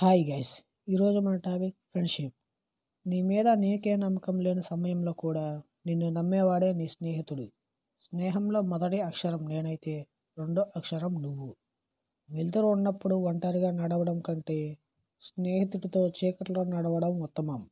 Hi guys ఈరోజు మన topic friendship నీ మీద నీకే నమ్మకం లేని సమయంలో కూడా నిన్ను నమ్మేవాడే నీ స్నేహితుడు. స్నేహంలో మొదటి అక్షరం నేనైతే రెండో అక్షరం నువ్వు. వెలుతురు ఉన్నప్పుడు ఒంటరిగా నడవడం కంటే స్నేహితుడితో చీకట్లో నడవడం ఉత్తమం.